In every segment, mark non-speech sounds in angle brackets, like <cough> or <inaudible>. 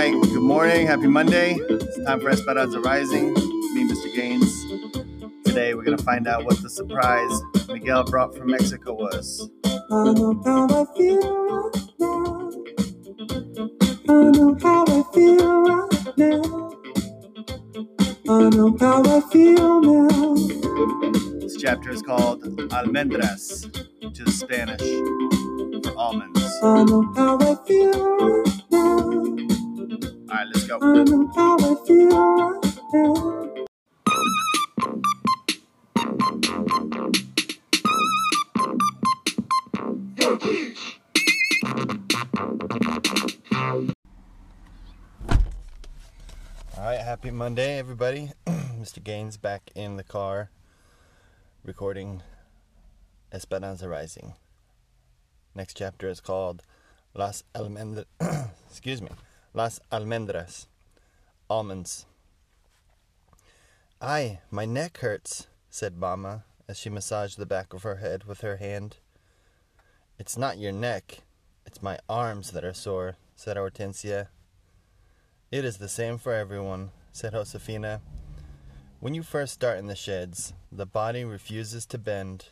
right, good morning, happy Monday. It's time for Esperanza Rising. Me, Mr. Gaines. Today we're gonna find out what the surprise Miguel brought from Mexico was. I know how I feel right now. I know how I feel right now. I know how I feel now. This chapter is called Almendras, which is Spanish for almonds. I know how I feel right right, let's go. All right, happy Monday, everybody. <clears throat> Mr. Gaines back in the car recording Esperanza Rising. Next chapter is called Las Almendras. <clears throat> excuse me, Las Almendras, almonds. Ay, my neck hurts, said Mama as she massaged the back of her head with her hand. It's not your neck, it's my arms that are sore, said Hortensia. It is the same for everyone, said Josefina. When you first start in the sheds, the body refuses to bend,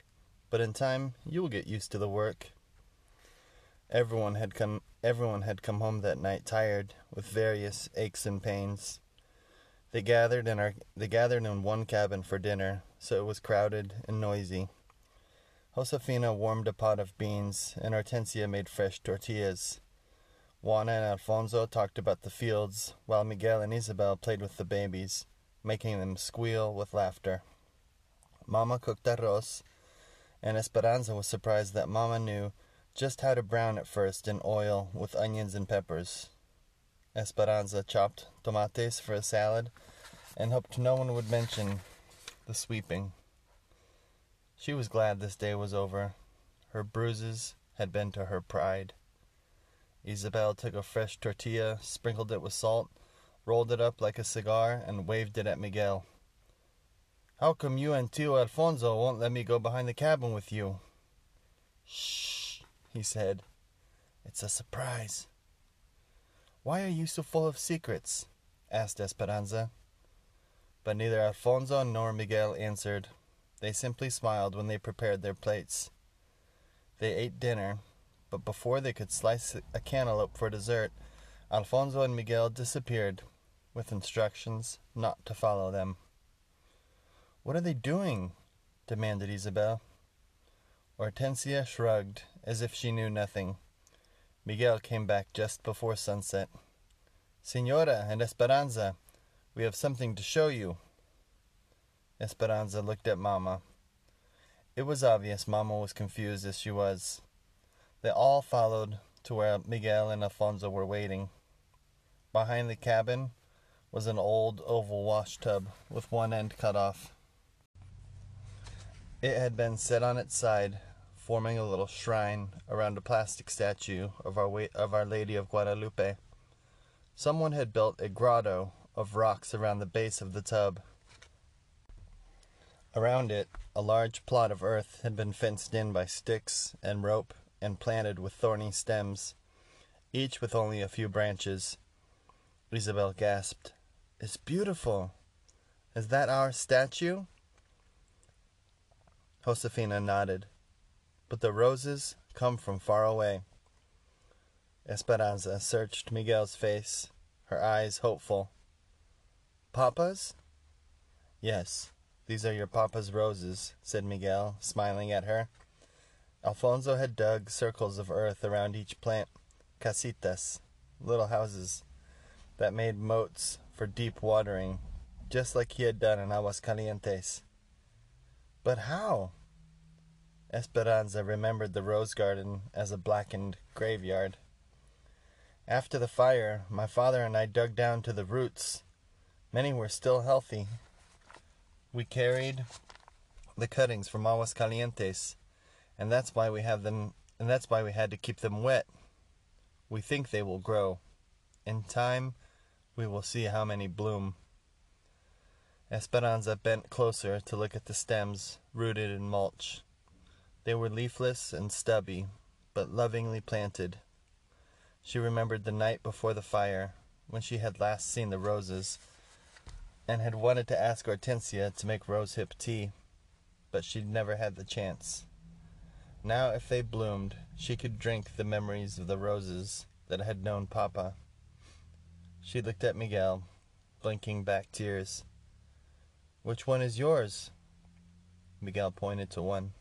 but in time you will get used to the work. Everyone had come everyone had come home that night tired, with various aches and pains. They gathered in our they gathered in one cabin for dinner, so it was crowded and noisy. Josefina warmed a pot of beans, and Hortensia made fresh tortillas. Juana and Alfonso talked about the fields, while Miguel and Isabel played with the babies, making them squeal with laughter. Mama cooked arroz, and Esperanza was surprised that Mama knew just how to brown it first in oil with onions and peppers. Esperanza chopped tomates for a salad and hoped no one would mention the sweeping. She was glad this day was over. Her bruises had been to her pride. Isabel took a fresh tortilla, sprinkled it with salt, rolled it up like a cigar, and waved it at Miguel. How come you and Tio Alfonso won't let me go behind the cabin with you? Shh, he said. It's a surprise. Why are you so full of secrets? asked Esperanza. But neither Alfonso nor Miguel answered. They simply smiled when they prepared their plates. They ate dinner, but before they could slice a cantaloupe for dessert, Alfonso and Miguel disappeared, with instructions not to follow them. What are they doing? demanded Isabel. Hortensia shrugged, as if she knew nothing. Miguel came back just before sunset. Senora and Esperanza, we have something to show you. Esperanza looked at Mamma. It was obvious Mamma was confused as she was. They all followed to where Miguel and Alfonso were waiting. Behind the cabin was an old oval washtub with one end cut off. It had been set on its side, forming a little shrine around a plastic statue of our, of our Lady of Guadalupe. Someone had built a grotto of rocks around the base of the tub. Around it, a large plot of earth had been fenced in by sticks and rope and planted with thorny stems, each with only a few branches. Isabel gasped, It's beautiful. Is that our statue? Josefina nodded. But the roses come from far away. Esperanza searched Miguel's face, her eyes hopeful. Papa's? Yes, these are your papa's roses, said Miguel, smiling at her. Alfonso had dug circles of earth around each plant, casitas, little houses, that made moats for deep watering, just like he had done in Aguascalientes. But how? Esperanza remembered the rose garden as a blackened graveyard. After the fire, my father and I dug down to the roots. Many were still healthy. We carried the cuttings from Aguascalientes, and that's why we have them and that's why we had to keep them wet. We think they will grow. In time, we will see how many bloom. Esperanza bent closer to look at the stems rooted in mulch. They were leafless and stubby, but lovingly planted. She remembered the night before the fire, when she had last seen the roses and had wanted to ask Hortensia to make rosehip tea, but she'd never had the chance. Now, if they bloomed, she could drink the memories of the roses that had known Papa. She looked at Miguel, blinking back tears. Which one is yours? Miguel pointed to one.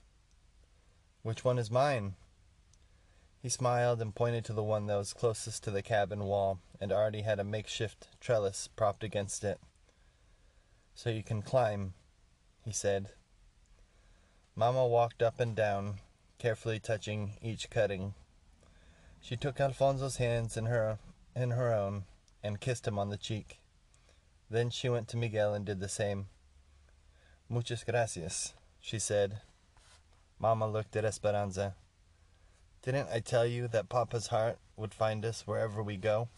Which one is mine? He smiled and pointed to the one that was closest to the cabin wall and already had a makeshift trellis propped against it. So you can climb, he said. Mamma walked up and down, carefully touching each cutting. She took Alfonso's hands in her in her own and kissed him on the cheek. Then she went to Miguel and did the same. Muchas gracias, she said. Mamma looked at Esperanza. Didn't I tell you that Papa's heart would find us wherever we go?